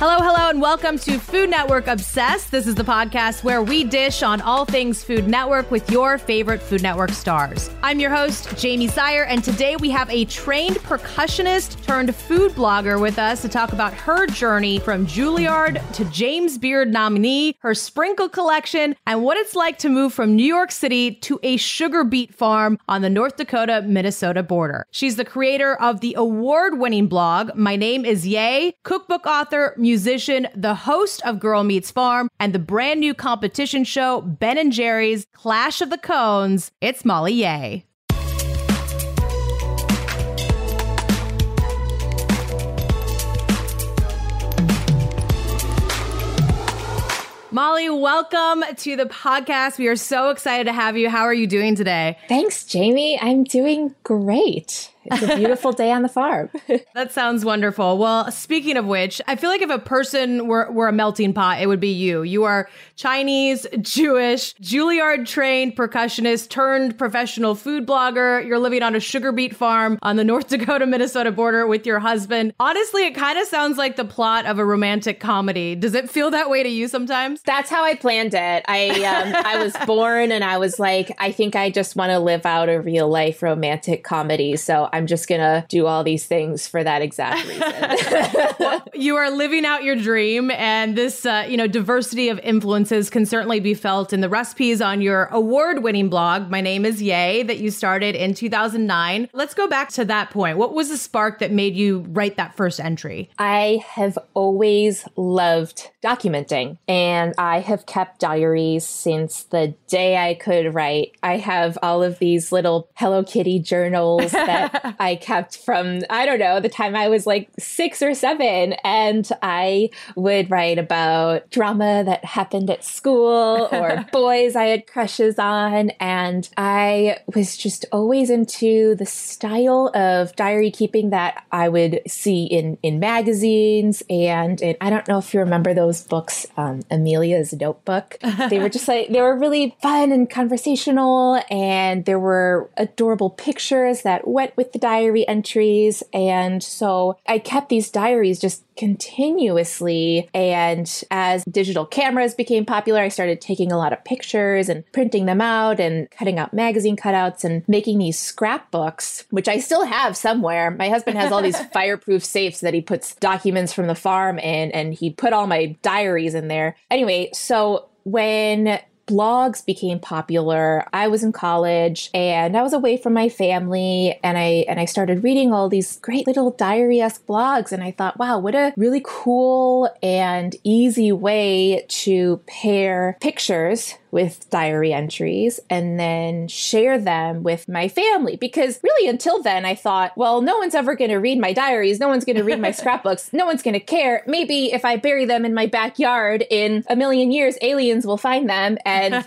Hello, hello, and welcome to Food Network Obsessed. This is the podcast where we dish on all things Food Network with your favorite Food Network stars. I'm your host, Jamie Sire, and today we have a trained percussionist turned food blogger with us to talk about her journey from Juilliard to James Beard nominee, her sprinkle collection, and what it's like to move from New York City to a sugar beet farm on the North Dakota Minnesota border. She's the creator of the award winning blog, My Name is Yeh, cookbook author, musician, the host of Girl Meets Farm, and the brand new competition show, Ben and Jerry's Clash of the Cones. It's Molly Yeh. Molly, welcome to the podcast. We are so excited to have you. How are you doing today? Thanks, Jamie. I'm doing great. It's a beautiful day on the farm. that sounds wonderful. Well, speaking of which, I feel like if a person were, were a melting pot, it would be you. You are Chinese, Jewish, Juilliard trained percussionist turned professional food blogger. You're living on a sugar beet farm on the North Dakota Minnesota border with your husband. Honestly, it kind of sounds like the plot of a romantic comedy. Does it feel that way to you sometimes? That's how I planned it. I um, I was born and I was like, I think I just want to live out a real life romantic comedy. So I'm just going to do all these things for that exact reason. well, you are living out your dream, and this, uh, you know, diversity of influences can certainly be felt in the recipes on your award winning blog. My name is Yeh, that you started in 2009. Let's go back to that point. What was the spark that made you write that first entry? I have always loved documenting, and I have kept diaries since the day I could write. I have all of these little Hello Kitty journals that I kept from, I don't know, the time I was like six or seven. And I would write about drama that happened at school or boys I had crushes on. And I was just always into the style of diary keeping that I would see in, in magazines. And in, I don't know if you remember those books, um, Amelia's Notebook. they were just like, they were really fun and conversational. And there were adorable pictures that went with the diary entries. And so I kept these diaries just continuously. And as digital cameras became popular, I started taking a lot of pictures and printing them out and cutting out magazine cutouts and making these scrapbooks, which I still have somewhere. My husband has all these fireproof safes that he puts documents from the farm in, and he put all my diaries in there. Anyway, so when blogs became popular. I was in college and I was away from my family and I and I started reading all these great little diary-esque blogs and I thought, wow, what a really cool and easy way to pair pictures with diary entries and then share them with my family. Because really, until then, I thought, well, no one's ever going to read my diaries. No one's going to read my scrapbooks. No one's going to care. Maybe if I bury them in my backyard in a million years, aliens will find them and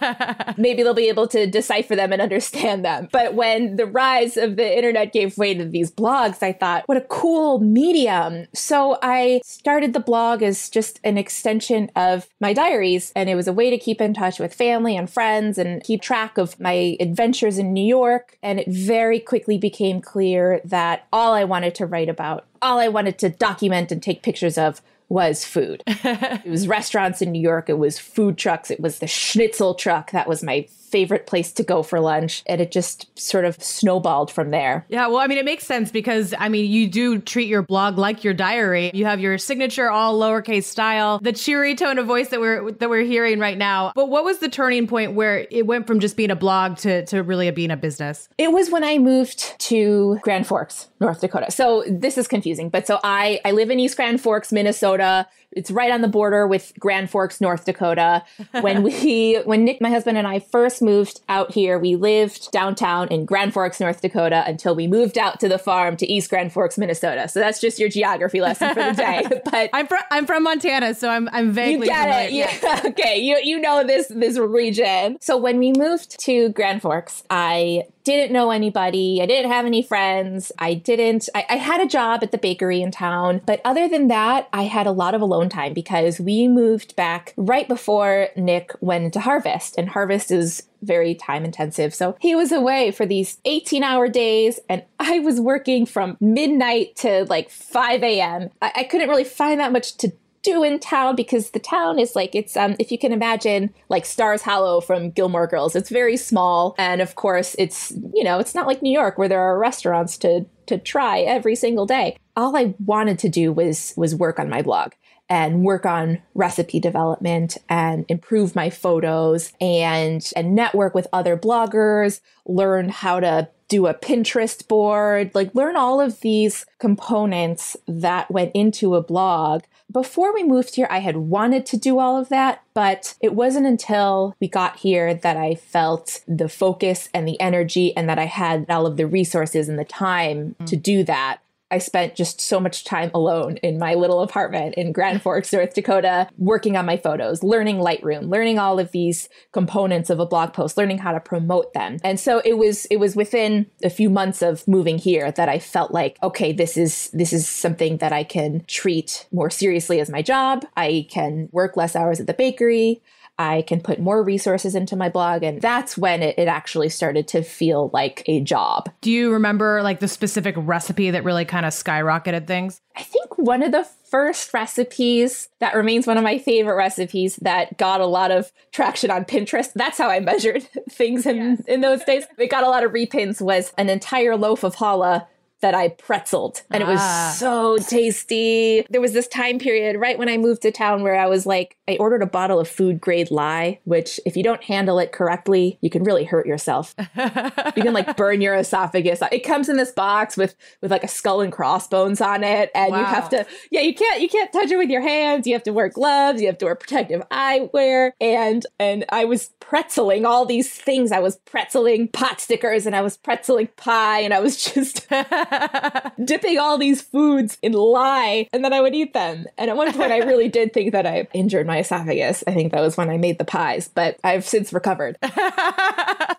maybe they'll be able to decipher them and understand them. But when the rise of the internet gave way to these blogs, I thought, what a cool medium. So I started the blog as just an extension of my diaries, and it was a way to keep in touch with family family and friends and keep track of my adventures in New York. And it very quickly became clear that all I wanted to write about, all I wanted to document and take pictures of was food. it was restaurants in New York, it was food trucks, it was the schnitzel truck. That was my favorite place to go for lunch. And it just sort of snowballed from there. Yeah, well, I mean, it makes sense because, I mean, you do treat your blog like your diary. You have your signature all lowercase style, the cheery tone of voice that we're that we're hearing right now. But what was the turning point where it went from just being a blog to, to really being a business? It was when I moved to Grand Forks, North Dakota. So this is confusing, but so I, I live in East Grand Forks, Minnesota. It's right on the border with Grand Forks, North Dakota. When we, when Nick, my husband, and I first moved out here, we lived downtown in Grand Forks, North Dakota, until we moved out to the farm to East Grand Forks, Minnesota. So that's just your geography lesson for the day. But I'm from I'm from Montana, so I'm I'm vaguely you get familiar. it. Yeah. okay, you you know this this region. So when we moved to Grand Forks, I didn't know anybody. I didn't have any friends. I didn't, I, I, had a job at the bakery in town. But other than that, I had a lot of alone time because we moved back right before Nick went into harvest. And harvest is very time intensive. So he was away for these 18 hour days and I was working from midnight to like 5 a.m. I, I couldn't really find that much to do in town because the town is like it's um if you can imagine like Stars Hollow from Gilmore Girls. It's very small and of course it's you know, it's not like New York where there are restaurants to to try every single day. All I wanted to do was was work on my blog and work on recipe development and improve my photos and and network with other bloggers, learn how to do a Pinterest board, like learn all of these components that went into a blog. Before we moved here, I had wanted to do all of that, but it wasn't until we got here that I felt the focus and the energy and that I had all of the resources and the time mm. to do that. I spent just so much time alone in my little apartment in Grand Forks, North Dakota, working on my photos, learning Lightroom, learning all of these components of a blog post, learning how to promote them. And so it was it was within a few months of moving here that I felt like, okay, this is this is something that I can treat more seriously as my job. I can work less hours at the bakery. I can put more resources into my blog. And that's when it, it, actually started to feel like a job. Do you remember like the specific recipe that really kind of skyrocketed things? I think one of the first recipes that remains one of my favorite recipes that got a lot of traction on Pinterest. That's how I measured things in, yes. in those days. It got a lot of repins was an entire loaf of challah that I pretzeled and ah. it was ah. so tasty. There was this time period right when I moved to town where I was like, I ordered a bottle of food grade lye, which if you don't handle it correctly, you can really hurt yourself. you can like burn your esophagus. It comes in this box with with like a skull and crossbones on it and wow. you have to yeah, you can't you can't touch it with your hands. You have to wear gloves, you have to wear protective eyewear and and I was pretzeling all these things. I was pretzeling pot stickers and I was pretzeling pie and I was just dipping all these foods in lye and then I would eat them. And at one point, I really did think that I injured my esophagus. I think that was when I made the pies, but I've since recovered.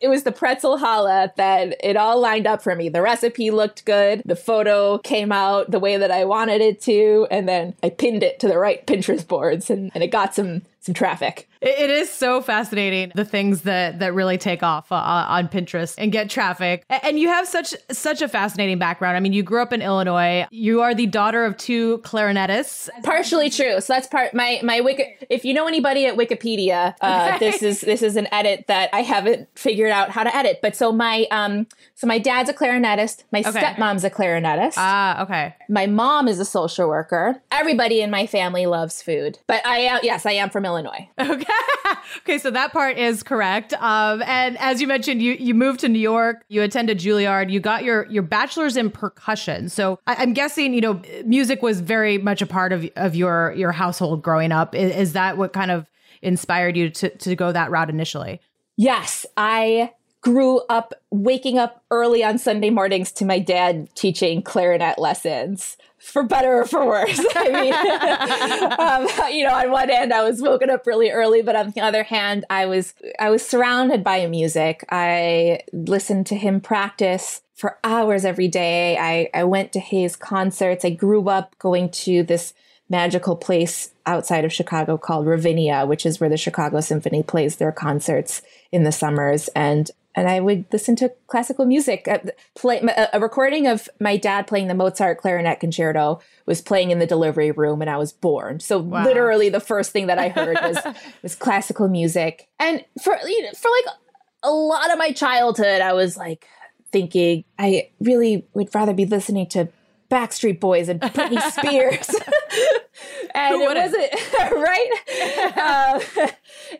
it was the pretzel challah that it all lined up for me. The recipe looked good, the photo came out the way that I wanted it to, and then I pinned it to the right Pinterest boards and, and it got some some traffic. It is so fascinating the things that that really take off uh, on Pinterest and get traffic. And you have such such a fascinating background. I mean, you grew up in Illinois. You are the daughter of two clarinetists. Partially true. So that's part my my wiki. If you know anybody at Wikipedia, uh, okay. this is this is an edit that I haven't figured out how to edit. But so my um so my dad's a clarinetist. My okay. stepmom's a clarinetist. Ah, okay. My mom is a social worker. Everybody in my family loves food. But I uh, yes, I am from Illinois. Okay. okay, so that part is correct. Um, and as you mentioned, you you moved to New York, you attended Juilliard, you got your your bachelor's in percussion. So I, am guessing, you know, music was very much a part of of your your household growing up. Is, is that what kind of inspired you to to go that route initially? Yes, I grew up waking up early on Sunday mornings to my dad teaching clarinet lessons for better or for worse. I mean, um, you know, on one hand, I was woken up really early, but on the other hand, I was I was surrounded by music. I listened to him practice for hours every day. I, I went to his concerts. I grew up going to this magical place outside of Chicago called Ravinia, which is where the Chicago Symphony plays their concerts in the summers. And and I would listen to classical music. Uh, play, a recording of my dad playing the Mozart clarinet concerto was playing in the delivery room when I was born. So wow. literally, the first thing that I heard was was classical music. And for you know, for like a lot of my childhood, I was like thinking I really would rather be listening to Backstreet Boys and Britney Spears. and it wasn't right. Um,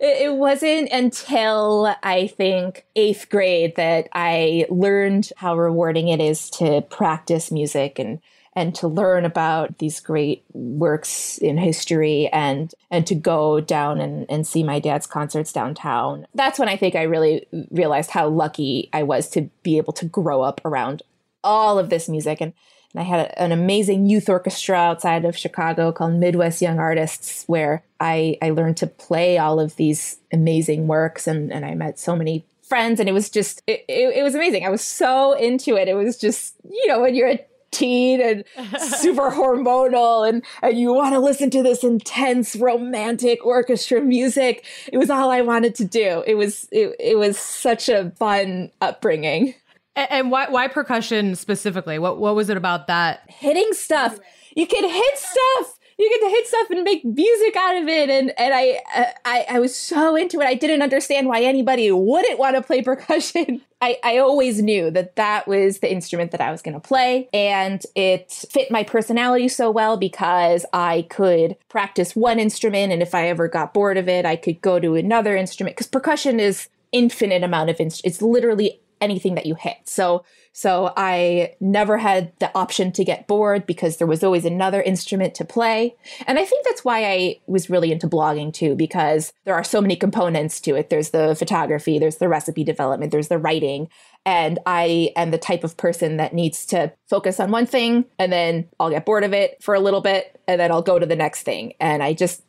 it, wasn't until I think eighth grade that I learned how rewarding it is to practice music and and to learn about these great works in history and and to go down and, and see my dad's concerts downtown. That's when I think I really realized how lucky I was to be able to grow up around all of this music and and I had a, an amazing youth orchestra outside of Chicago called Midwest Young Artists, where I, I learned to play all of these amazing works and, and I met so many friends and it was just it, it, it was amazing. I was so into it. It was just, you know, when you're a teen and super hormonal and, and you want to listen to this intense romantic orchestra music. It was all I wanted to do. It was it, it was such a fun upbringing. And why why percussion specifically? What what was it about that? Hitting stuff. You can hit stuff. you get to hit stuff and make music out of it. And and I I I was so into it. I didn't understand why anybody wouldn't want to play percussion. I, I always knew that that was the instrument that I was going to play. And it fit my personality so well because I could practice one instrument. And if I ever got bored of it, I could go to another instrument because percussion is infinite amount of instruments. It's literally anything that you hit. So so I never had the option to get bored because there was always another instrument to play. And I think that's why I was really into blogging too, because there are so many components to it. There's the photography, there's the recipe development, there's the writing. And I am the type of person that needs to focus on one thing and then I'll get bored of it for a little bit and then I'll go to the next thing. And I just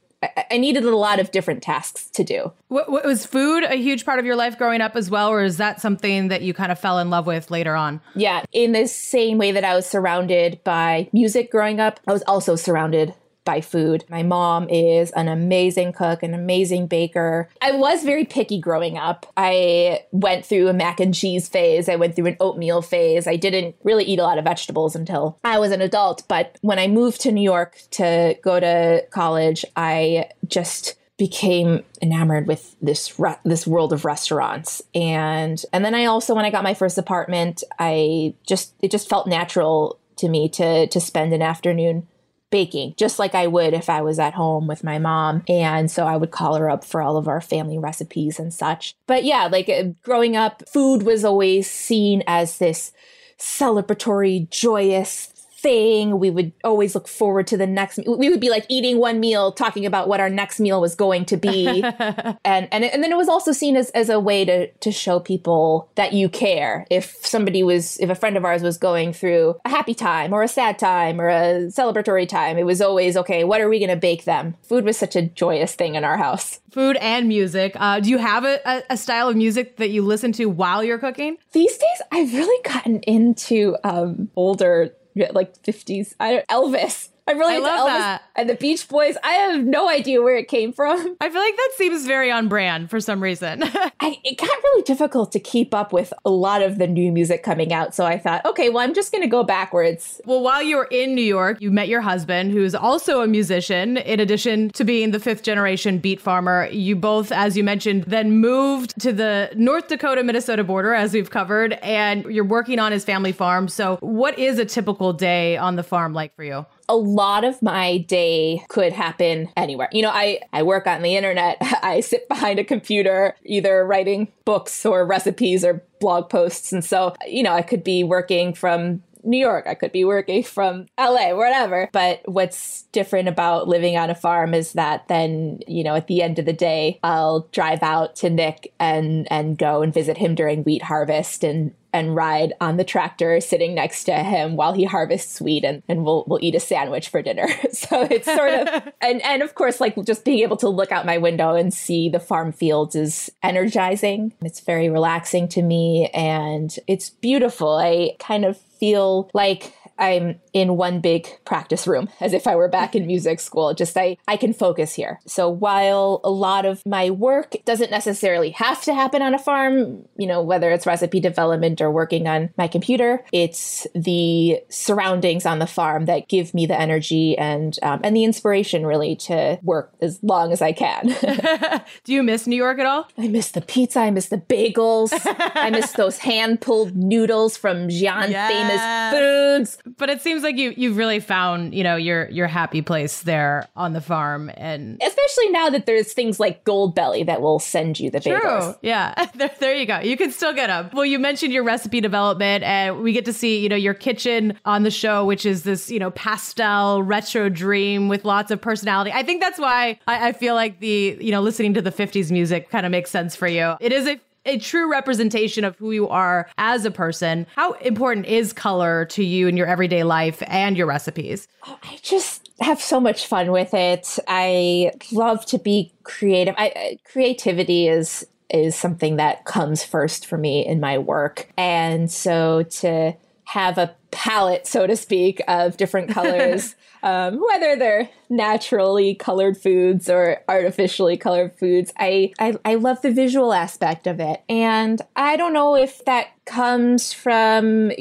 I needed a lot of different tasks to do. What, what, was food a huge part of your life growing up as well, or is that something that you kind of fell in love with later on? Yeah, in the same way that I was surrounded by music growing up, I was also surrounded by food. My mom is an amazing cook, an amazing baker. I was very picky growing up. I went through a mac and cheese phase, I went through an oatmeal phase. I didn't really eat a lot of vegetables until I was an adult. But when I moved to New York to go to college, I just became enamored with this re- this world of restaurants and and then I also when I got my first apartment I just it just felt natural to me to to spend an afternoon baking, just like I would if I was at home with my mom. And so I would call her up for all of our family recipes and such. But yeah, like uh, growing up, food was always seen as this celebratory, joyous thing. We would always look forward to the next. We would be like eating one meal, talking about what our next meal was going to be, and and and then it was also seen as as a way to to show people that you care. If somebody was, if a friend of ours was going through a happy time or a sad time or a celebratory time, it was always okay. What are we going to bake them? Food was such a joyous thing in our house. Food and music. Uh, do you have a, a, a, style of music that you listen to while you're cooking? These days, I've really gotten into um, older like 50s. I don't Elvis. I'm really I into Elvis that. and the Beach Boys. I have no idea where it came from. I feel like that seems very on brand for some reason. I, it got really difficult to keep up with a lot of the new music coming out. So I thought, okay, well, I'm just going to go backwards. Well, while you were in New York, you met your husband, who's also a musician. In addition to being the fifth generation beet farmer, you both, as you mentioned, then moved to the North Dakota Minnesota border, as we've covered, and you're working on his family farm. So, what is a typical day on the farm like for you? A lot of my day could happen anywhere. You know, I, I work on the internet. I sit behind a computer, either writing books or recipes or blog posts. And so, you know, I could be working from New York. I could be working from LA, whatever. But what's different about living on a farm is that then, you know, at the end of the day, I'll drive out to Nick and and go and visit him during wheat harvest and and ride on the tractor sitting next to him while he harvests wheat and, and we'll we'll eat a sandwich for dinner. so it's sort of and and of course like just being able to look out my window and see the farm fields is energizing. It's very relaxing to me and it's beautiful. I kind of feel like I'm in one big practice room as if I were back in music school. Just I, I can focus here. So while a lot of my work doesn't necessarily have to happen on a farm, you know, whether it's recipe development or working on my computer, it's the surroundings on the farm that give me the energy and um, and the inspiration really to work as long as I can. Do you miss New York at all? I miss the pizza. I miss the bagels. I miss those hand pulled noodles from Xi'an yes. famous foods but it seems like you you've really found you know your your happy place there on the farm, and especially now that there's things like Goldbelly that will send you the True. bagels. Yeah, there, there you go. You can still get them. Well, you mentioned your recipe development, and we get to see you know your kitchen on the show, which is this you know pastel retro dream with lots of personality. I think that's why I, I feel like the you know listening to the 50s music kind of makes sense for you. It is a a true representation of who you are as a person. How important is color to you in your everyday life and your recipes? Oh, I just have so much fun with it. I love to be creative. I, creativity is is something that comes first for me in my work. And so to have a palette, so to speak, of different colors um, whether they're naturally colored foods or artificially colored foods. I, I, I love the visual aspect of it. And I don't know if that comes from,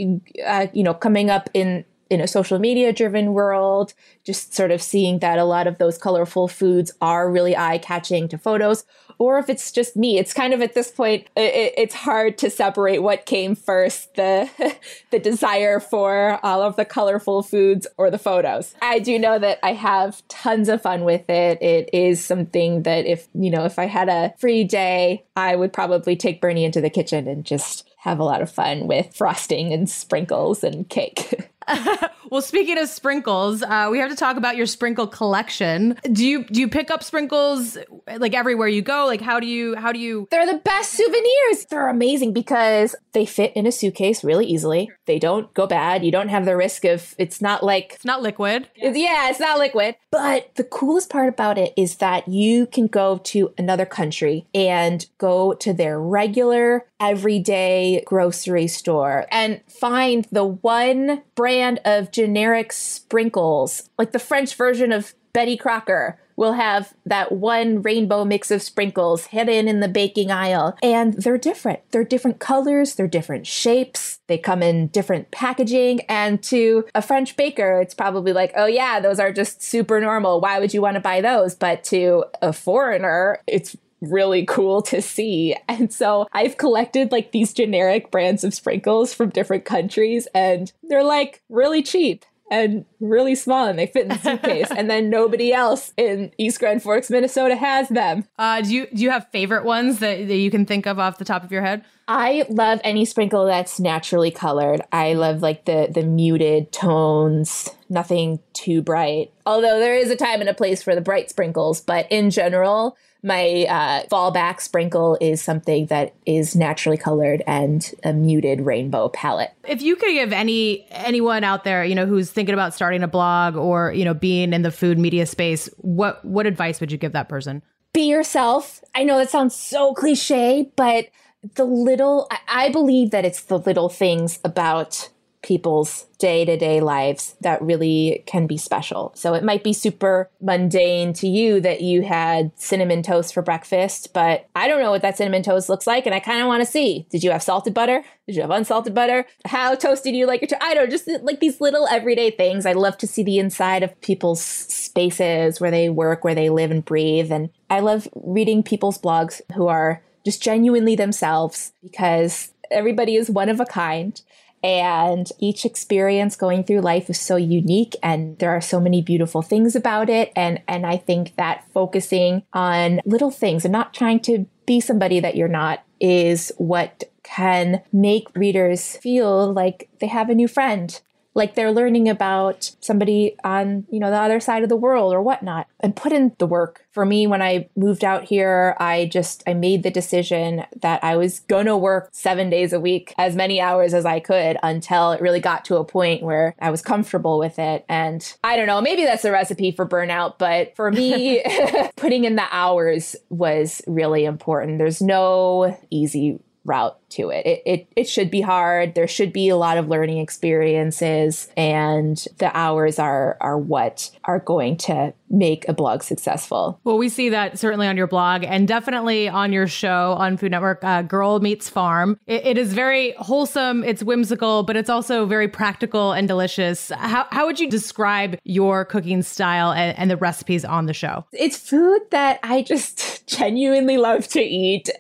uh, you know, coming up in in a social media driven world, just sort of seeing that a lot of those colorful foods are really eye catching to photos, or if it's just me. It's kind of at this point, it, it's hard to separate what came first the, the desire for all of the colorful foods or the photos. I do know that I have tons of fun with it. It is something that if, you know, if I had a free day, I would probably take Bernie into the kitchen and just have a lot of fun with frosting and sprinkles and cake. well, speaking of sprinkles, uh, we have to talk about your sprinkle collection. Do you do you pick up sprinkles like everywhere you go? Like how do you how do you? They're the best souvenirs. They're amazing because they fit in a suitcase really easily. They don't go bad. You don't have the risk of it's not like it's not liquid. It's, yeah, it's not liquid. But the coolest part about it is that you can go to another country and go to their regular everyday grocery store and find the one brand of generic sprinkles, like the French version of Betty Crocker will have that one rainbow mix of sprinkles hidden in the baking aisle. And they're different. They're different colors, they're different shapes, they come in different packaging. And to a French baker, it's probably like, oh, yeah, those are just super normal. Why would you want to buy those? But to a foreigner, it's really cool to see. And so I've collected like these generic brands of sprinkles from different countries and they're like really cheap and really small and they fit in the suitcase. And then nobody else in east grand forks minnesota has them. Uh, do you do you have favorite ones that, that you can think of off the top of your head? I love any sprinkle that's naturally colored. I love like the the muted tones nothing too bright. Although there is a time and a place for the bright sprinkles but in general my uh, fallback sprinkle is something that is naturally colored and a muted rainbow palette. If you could give any anyone out there, you know, who's thinking about starting a blog or you know being in the food media space, what what advice would you give that person? Be yourself. I know that sounds so cliche, but the little I, I believe that it's the little things about people's day to day lives that really can be special. So it might be super mundane to you that you had cinnamon toast for breakfast, but I don't know what that cinnamon toast looks like and I kind of want to see. Did you have salted butter? Did you have unsalted butter? How toasty do you like your toast? I don't know, just like these little everyday things. I love to see the inside of people's spaces where they work, where they live and breathe. And I love reading people's blogs who are just genuinely themselves because everybody is one of a kind and each experience going through life is so unique and there are so many beautiful things about it. And, and I think that focusing on little things and not trying to be somebody that you're not is what can make readers feel like they have a new friend like they're learning about somebody on you know the other side of the world or whatnot. And put in the work. For me when i moved out here i just i made the decision that i was gonna work seven days a week as many hours as i could until it really got to a point where i was comfortable with it. And i don't know maybe that's a recipe for burnout but for me putting in the hours was really important. There's no easy route to it. it. It it should be hard. There should be a lot of learning experiences and the hours are are what are going to make a blog successful. Well, we see that certainly on your blog and definitely on your show on Food Network, uh, Girl Meets Farm. It, it is very wholesome, it's whimsical, but it's also very practical and delicious. How, how would you describe your cooking style and, and the recipes on the show? It's food that I just genuinely love to eat.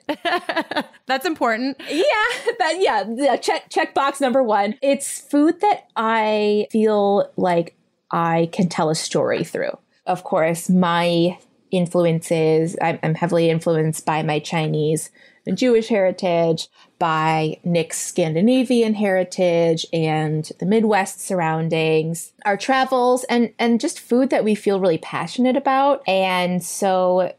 That's important. Yeah, that yeah, uh, check check box number 1. It's food that I feel like I can tell a story through. Of course, my influences, I'm, I'm heavily influenced by my Chinese and Jewish heritage, by Nick's Scandinavian heritage and the Midwest surroundings, our travels, and, and just food that we feel really passionate about. And so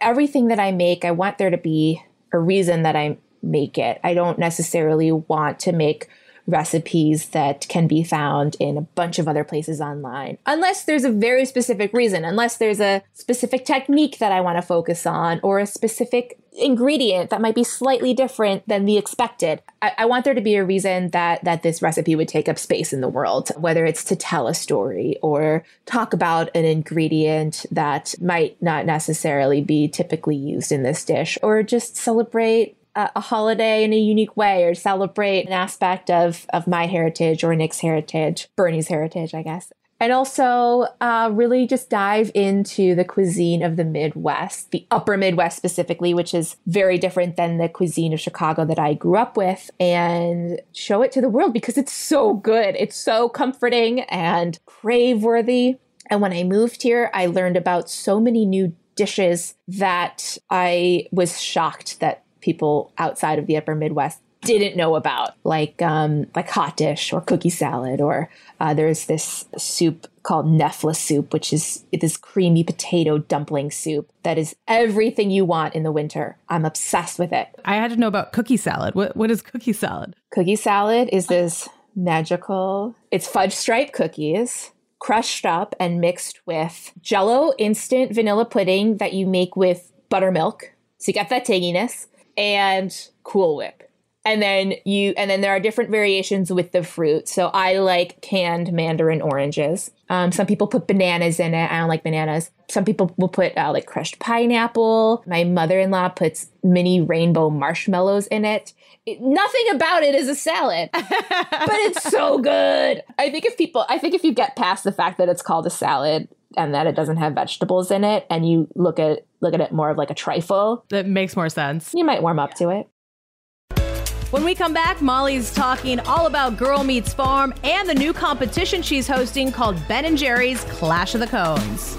everything that I make, I want there to be a reason that I make it. I don't necessarily want to make recipes that can be found in a bunch of other places online. Unless there's a very specific reason, unless there's a specific technique that I want to focus on or a specific ingredient that might be slightly different than the expected. I, I, want there to be a reason that that this recipe would take up space in the world, whether it's to tell a story or talk about an ingredient that might not necessarily be typically used in this dish, or just celebrate a, holiday in a unique way or celebrate an aspect of, of my heritage or Nick's heritage, Bernie's heritage, I guess and also uh, really just dive into the cuisine of the Midwest, the upper Midwest specifically, which is very different than the cuisine of Chicago that I grew up with, and show it to the world because it's so good. It's so comforting and crave worthy. And when I moved here, I learned about so many new dishes that I was shocked that people outside of the upper Midwest didn't know about, like um, like hot dish or cookie salad, or uh, there's this soup called Knoephla soup, which is this creamy potato dumpling soup that is everything you want in the winter. I'm obsessed with it. I had to know about cookie salad. What what is cookie salad? Cookie salad is this magical. It's fudge stripe cookies crushed up and mixed with jello instant vanilla pudding that you make with buttermilk. So you get that tanginess and Cool Whip. And then you and then there are different variations with the fruit. So i like canned mandarin oranges. Um, some people put bananas in it. I don't like bananas. Some people will put uh, like crushed pineapple. My mother-in-law puts mini rainbow marshmallows in it. it nothing about it is a salad but it's so good. I think if people i think if you get past the fact that it's called a salad and that it doesn't have vegetables in it and you look at look at it more of like a trifle that makes more sense. you might warm up to it. When we come back, Molly's talking all about Girl Meets Farm and the new competition she's hosting called Ben and Jerry's Clash of the Cones.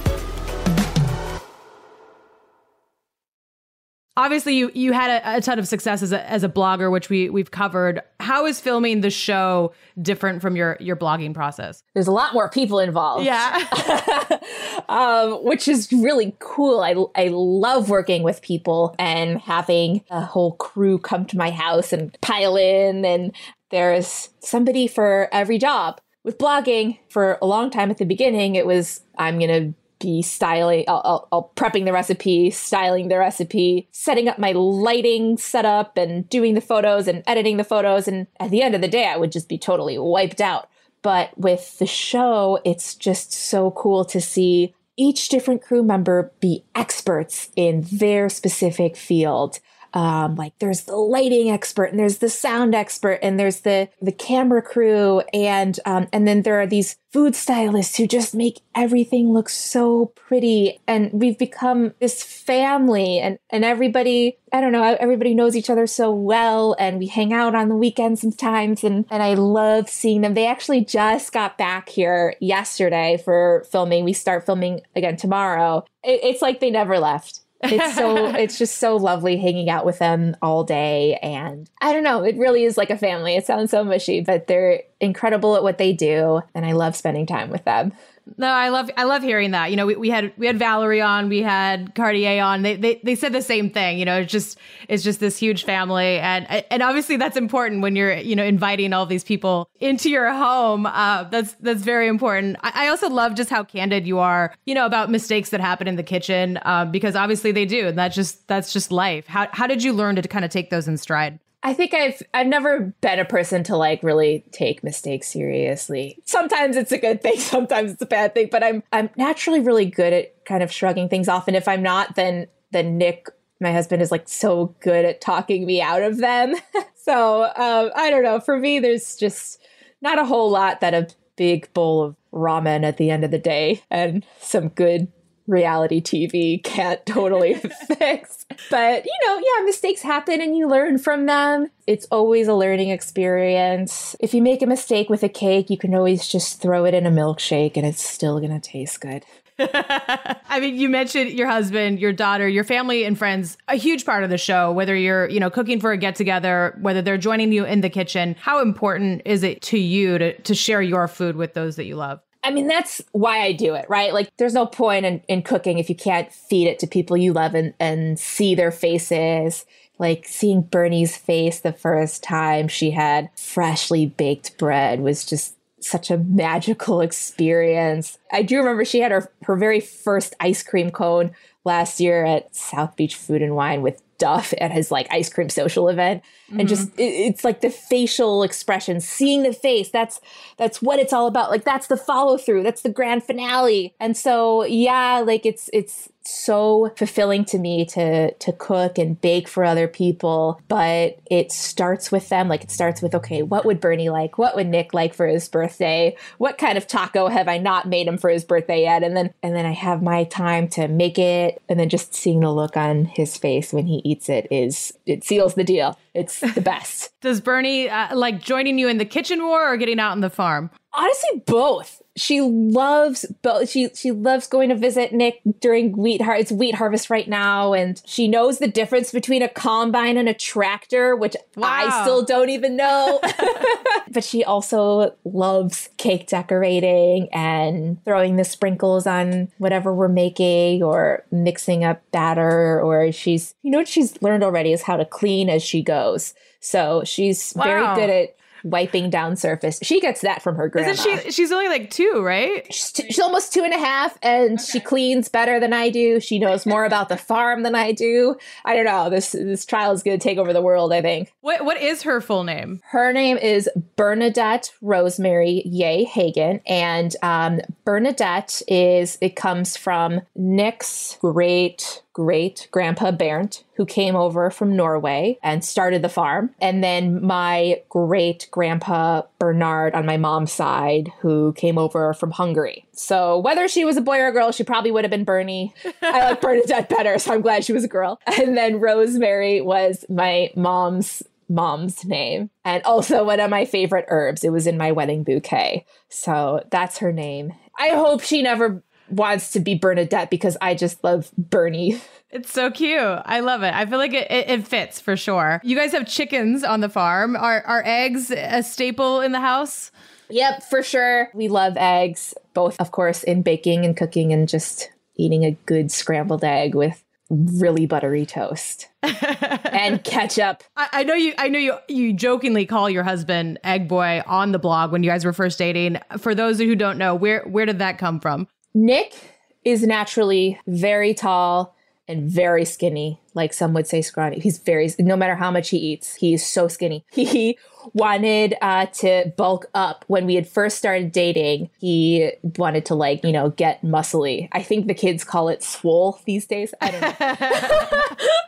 obviously you you had a, a, ton of success as a, as a blogger which we we've covered how is filming the show different from your your blogging process? There's a lot more people involved. Yeah. Um, which is really cool. I, I love working with people and having a whole crew come to my house and pile in. And there's somebody for every job. With blogging for a long time at the beginning it was i'm going to be styling, I'll, I'll, I'll, prepping the recipe, styling the recipe, setting up my lighting setup, and doing the photos and editing the photos. And at the end of the day, I would just be totally wiped out. But with the show, it's just so cool to see each different crew member be experts in their specific field um, like there's the lighting expert and there's the sound expert and there's the the camera crew and um, and then there are these food stylists who just make everything look so pretty. And we've become this family and and everybody I don't know everybody knows each other so well and we hang out on the weekends sometimes and and I love seeing them. They actually just got back here yesterday for filming. We start filming again tomorrow. It, it's like they never left it's so it's just so lovely hanging out with them all day. And i don't know it really is like a family. It sounds so mushy but they're incredible at what they do. And i love spending time with them no, I love I love hearing that. You know, we, we had we had Valerie on, we had Kardea on. They, they they said the same thing. You know, it's just it's just this huge family, and and obviously that's important when you're you know inviting all these people into your home. Uh, that's that's very important. I, I, also love just how candid you are. You know about mistakes that happen in the kitchen uh, because obviously they do, and that's just that's just life. How how did you learn to kind of take those in stride? I think I've I've never been a person to like really take mistakes seriously. Sometimes it's a good thing, sometimes it's a bad thing, but I'm I'm naturally really good at kind of shrugging things off and if I'm not then then Nick my husband is like so good at talking me out of them. so, um, I don't know, for me there's just not a whole lot that a big bowl of ramen at the end of the day and some good reality TV can't totally fix. But, you know, yeah, mistakes happen and you learn from them. It's always a learning experience. If you make a mistake with a cake, you can always just throw it in a milkshake and it's still going to taste good. I mean, you mentioned your husband, your daughter, your family and friends, a huge part of the show, whether you're, you know, cooking for a get together, whether they're joining you in the kitchen. How important is it to you to, to share your food with those that you love? I mean, that's why I do it, right? Like, there's no point in, in cooking if you can't feed it to people you love and, and see their faces. Like, seeing Bernie's face the first time she had freshly baked bread was just such a magical experience. I do remember she had her, her very first ice cream cone last year at South Beach Food and Wine with Duff at his like ice cream social event mm-hmm. and just it, it's like the facial expression seeing the face that's that's what it's all about like that's the follow through that's the grand finale. And so yeah like it's it's so fulfilling to me to to cook and bake for other people but it starts with them like it starts with okay what would bernie like? What would nick like for his birthday? What kind of taco have i not made him for his birthday yet? And then and then i have my time to make it. And then just seeing the look on his face when he eats it is it seals the deal. It's the best. Does bernie uh, like joining you in the kitchen war or getting out on the farm honestly both she loves but she she loves going to visit Nick during wheat har- it's wheat harvest right now and she knows the difference between a combine and a tractor which wow. I still don't even know but she also loves cake decorating and throwing the sprinkles on whatever we're making or mixing up batter or she's you know what she's learned already is how to clean as she goes so she's wow. very good at wiping down surface. She gets that from her grandma. Isn't she? She's only like two, right? She's, she's almost two and a half, and okay. she cleans better than I do. She knows more about the farm than I do. I don't know. This this trial is going to take over the world. I think. What what is her full name? Her name is Bernadette Rosemary Yeh Hagen, and um, Bernadette is it comes from Nick's great great grandpa Bernd, who came over from Norway and started the farm. And then my great grandpa Bernard on my mom's side, who came over from Hungary. So whether she was a boy or a girl, she probably would have been Bernie. I like Bernadette better, so I'm glad she was a girl. And then Rosemary was my mom's mom's name and also one of my favorite herbs. It was in my wedding bouquet. So that's her name. I hope she never wants to be Bernadette because I just love Bernie. It's so cute. I love it. I feel like it, it, it, fits for sure. You guys have chickens on the farm. Are, are eggs a staple in the house? Yep, for sure. We love eggs, both, of course, in baking and cooking and just eating a good scrambled egg with really buttery toast and ketchup. I, I, know you. I know you. You jokingly call your husband Egg Boy on the blog when you guys were first dating. For those who don't know, where where did that come from? Nick is naturally very tall and very skinny. Like some would say scrawny. He's very, no matter how much he eats, he's so skinny. He wanted uh, to bulk up when we had first started dating. He wanted to, like, you know, get muscly. I think the kids call it swole these days. I don't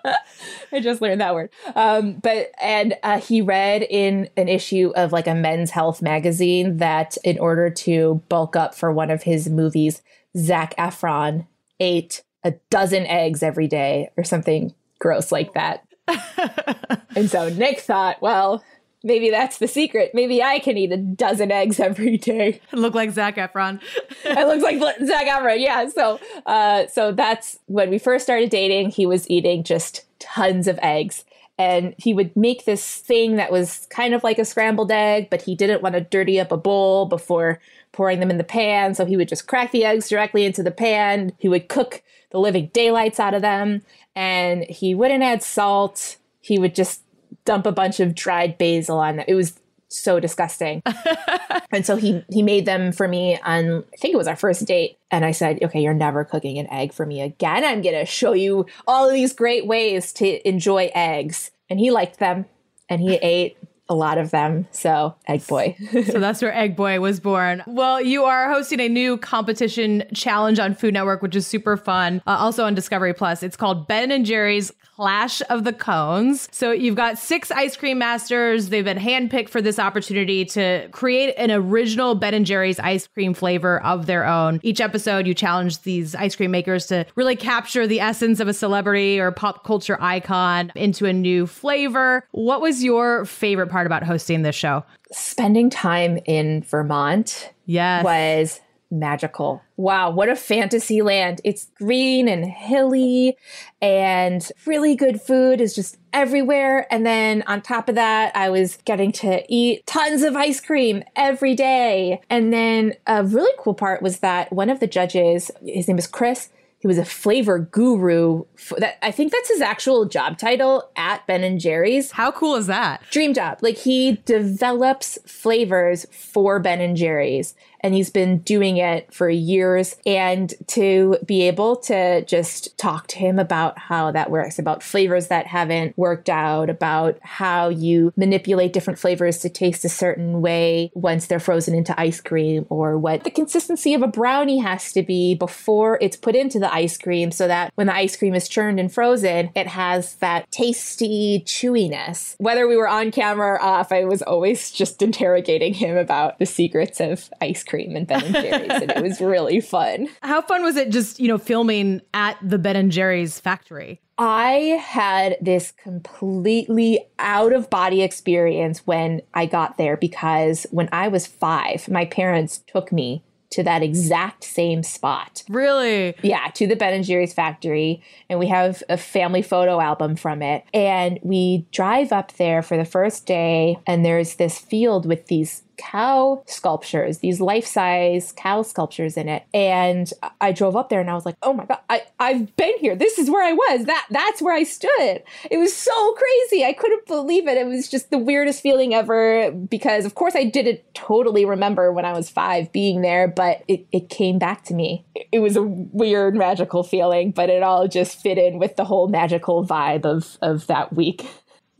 know. I just learned that word. Um, but, and uh, he read in an issue of like a men's health magazine that in order to bulk up for one of his movies, Zac Efron ate a dozen eggs every day or something gross like that. and so Nick thought, well, maybe that's the secret. Maybe I can eat a dozen eggs every day. Look like Zac Efron. it looks like Zac Efron. Yeah. So, uh, so that's when we first started dating. He was eating just tons of eggs. And he would make this thing that was kind of like a scrambled egg, but he didn't want to dirty up a bowl before pouring them in the pan. So he would just crack the eggs directly into the pan. He would cook the living daylights out of them. And he wouldn't add salt. He would just dump a bunch of dried basil on them. It was so disgusting. and so he he made them for me on I think it was our first date. And I said, okay, you're never cooking an egg for me again. I'm gonna show you all of these great ways to enjoy eggs. And he liked them and he ate a lot of them. So, Egg Boy. so that's where Egg Boy was born. Well, you are hosting a new competition challenge on Food Network, which is super fun. Uh, also on Discovery Plus. It's called Ben and Jerry's Clash of the Cones. So you've got six ice cream masters. They've been handpicked for this opportunity to create an original Ben and Jerry's ice cream flavor of their own. Each episode, you challenge these ice cream makers to really capture the essence of a celebrity or pop culture icon into a new flavor. What was your favorite part about hosting this show? Spending time in Vermont. Yes. Was magical. Wow, what a fantasy land. It's green and hilly and really good food is just everywhere. And then on top of that, I was getting to eat tons of ice cream every day. And then a really cool part was that one of the judges, his name is Chris, he was a flavor guru. That I think that's his actual job title at Ben and Jerry's. How cool is that? Dream job. Like he develops flavors for Ben and Jerry's and he's been doing it for years. And to be able to just talk to him about how that works, about flavors that haven't worked out, about how you manipulate different flavors to taste a certain way once they're frozen into ice cream, or what the consistency of a brownie has to be before it's put into the ice cream so that when the ice cream is churned and frozen, it has that tasty chewiness. Whether we were on camera or off, I was always just interrogating him about the secrets of ice cream and Ben and Jerry's, and it was really fun. How fun was it just, you know, filming at the Ben and Jerry's factory? I had this completely out of body experience when I got there because when I was five, my parents took me to that exact same spot. Really? Yeah, to the Ben and Jerry's factory. And we have a family photo album from it. And we drive up there for the first day, and there's this field with these cow sculptures, these life size cow sculptures in it. And I drove up there and I was like, oh my God, I, I've been here. This is where I was. That That's where I stood. It was so crazy. I couldn't believe it. It was just the weirdest feeling ever because, of course, I didn't totally remember when I was five being there, but it, it came back to me. It was a weird, magical feeling, but it all just fit in with the whole magical vibe of, of that week.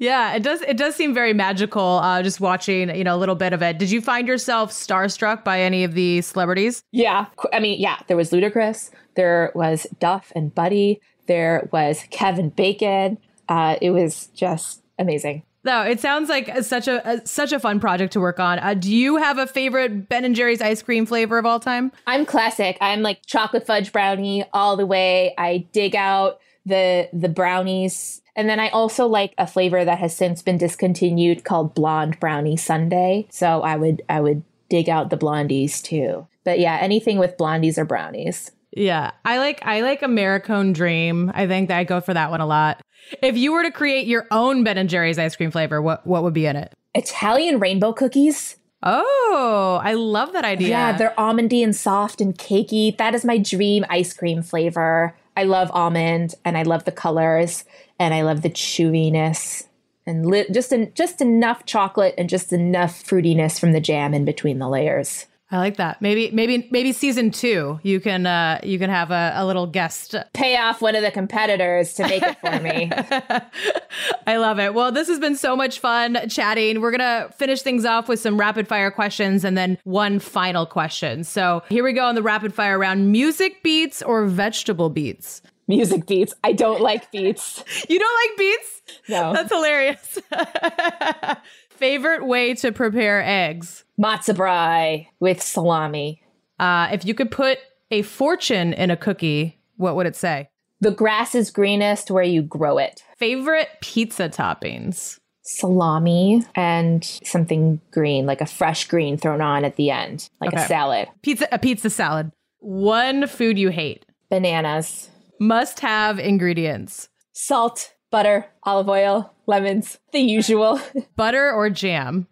Yeah, it does. It does seem very magical. Uh, just watching, you know, a little bit of it. Did you find yourself starstruck by any of the celebrities? Yeah, I mean, yeah. There was Ludacris. There was Duff and Buddy. There was Kevin Bacon. Uh, it was just amazing. No, it sounds like such a, a, such a fun project to work on. Uh, do you have a favorite Ben and Jerry's ice cream flavor of all time? I'm classic. I'm like chocolate fudge brownie all the way. I dig out the the brownies and then I also like a flavor that has since been discontinued called blonde brownie Sundae. So I would I would dig out the blondies too. But yeah, anything with blondies or brownies. Yeah, I like I like Americone Dream. I think that I go for that one a lot. If you were to create your own Ben and Jerry's ice cream flavor, what what would be in it? Italian rainbow cookies. Oh, I love that idea. Yeah, they're almondy and soft and cakey. That is my dream ice cream flavor. I love almond and I love the colors and I love the chewiness and li- just en- just enough chocolate and just enough fruitiness from the jam in between the layers. I like that. Maybe, maybe, maybe season two, you can, uh, you can have a, a little guest pay off one of the competitors to make it for me. I love it. Well, this has been so much fun chatting. We're gonna finish things off with some rapid fire questions and then one final question. So here we go on the rapid fire round: music beats or vegetable beets? music beats. I don't like beets. you don't like beets? No. That's hilarious. Favorite way to prepare eggs? Matzo brei with salami. Uh, if you could put a fortune in a cookie, what would it say? The grass is greenest where you grow it. Favorite pizza toppings? Salami and something green, like a fresh green thrown on at the end, like okay. a salad. Pizza, a pizza salad. One food you hate? Bananas. Must have ingredients salt, butter, olive oil, lemons, the usual. Butter or jam?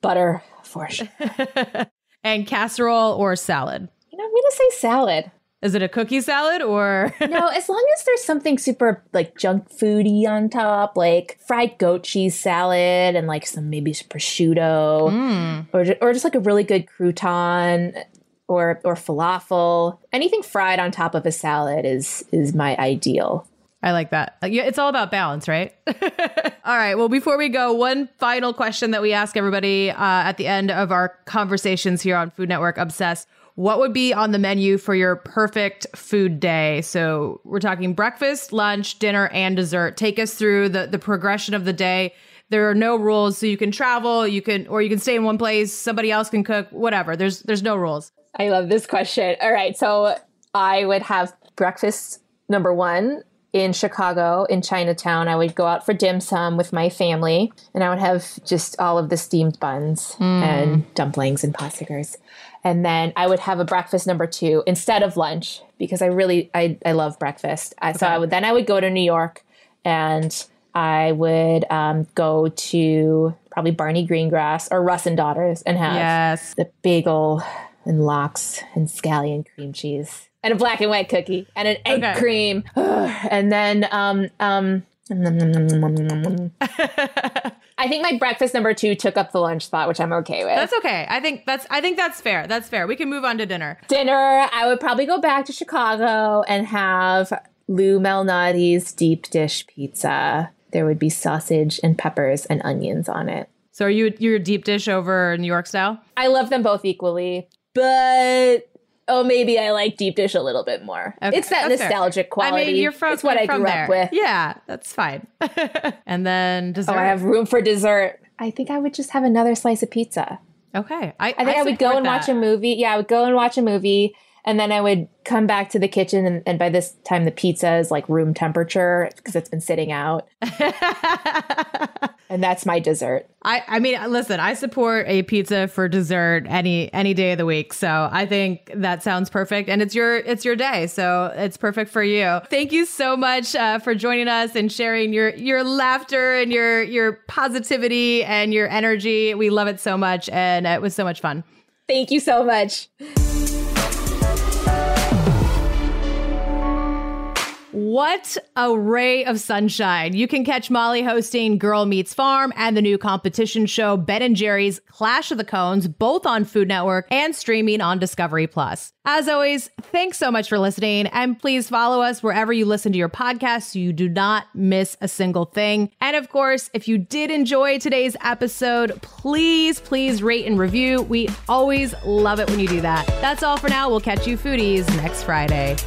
Butter, for sure. and casserole or salad? You know, I'm going to say salad. Is it a cookie salad or? no, as long as there's something super like junk foody on top, like fried goat cheese salad and like some maybe some prosciutto, mm. or or just like a really good crouton or or falafel. Anything fried on top of a salad is is my ideal. I like that. Yeah, it's all about balance, right? all right. Well, before we go, one final question that we ask everybody uh, at the end of our conversations here on Food Network Obsessed. What would be on the menu for your perfect food day? So we're talking breakfast, lunch, dinner, and dessert. Take us through the, the progression of the day. There are no rules, so you can travel, you can, or you can stay in one place. Somebody else can cook, whatever. There's there's no rules. I love this question. All right. So I would have breakfast number one in Chicago, in Chinatown. I would go out for dim sum with my family, and I would have just all of the steamed buns mm. and dumplings and potstickers. And then I would have a breakfast number two instead of lunch because I really I, I love breakfast. I, okay. So I would then I would go to New York and I would um, go to probably Barney Greengrass or Russ and Daughters and have yes. the bagel and lox and scallion cream cheese and a black and white cookie and an egg okay. cream and then um um I think my breakfast number two took up the lunch spot, which I'm okay with. That's okay. I think that's I think that's fair. That's fair. We can move on to dinner. Dinner, I would probably go back to Chicago and have Lou Malnati's deep dish pizza. There would be sausage and peppers and onions on it. So are you you're deep dish over New York style? I love them both equally, but oh, maybe I like deep dish a little bit more. Okay, it's that nostalgic fair. quality. I mean, you're from. It's what I grew there. up with. Yeah, that's fine. and then dessert. Oh, I have room for dessert. I think I would just have another slice of pizza. Okay, I, I think I, I would go and that. watch a movie. Yeah, I would go and watch a movie and then I would come back to the kitchen, and, and by this time, the pizza is like room temperature because it's been sitting out. and that's my dessert. I, I mean, listen, I support a pizza for dessert any any day of the week. So I think that sounds perfect, and it's your it's your day, so it's perfect for you. Thank you so much uh, for joining us and sharing your your laughter and your your positivity and your energy. We love it so much, and it was so much fun. Thank you so much. What a ray of sunshine. You can catch Molly hosting Girl Meets Farm and the new competition show Ben and Jerry's Clash of the Cones, both on Food Network and streaming on Discovery Plus. As always, thanks so much for listening and please follow us wherever you listen to your podcast so you do not miss a single thing. And of course, if you did enjoy today's episode, please, please rate and review. We always love it when you do that. That's all for now. We'll catch you foodies next Friday.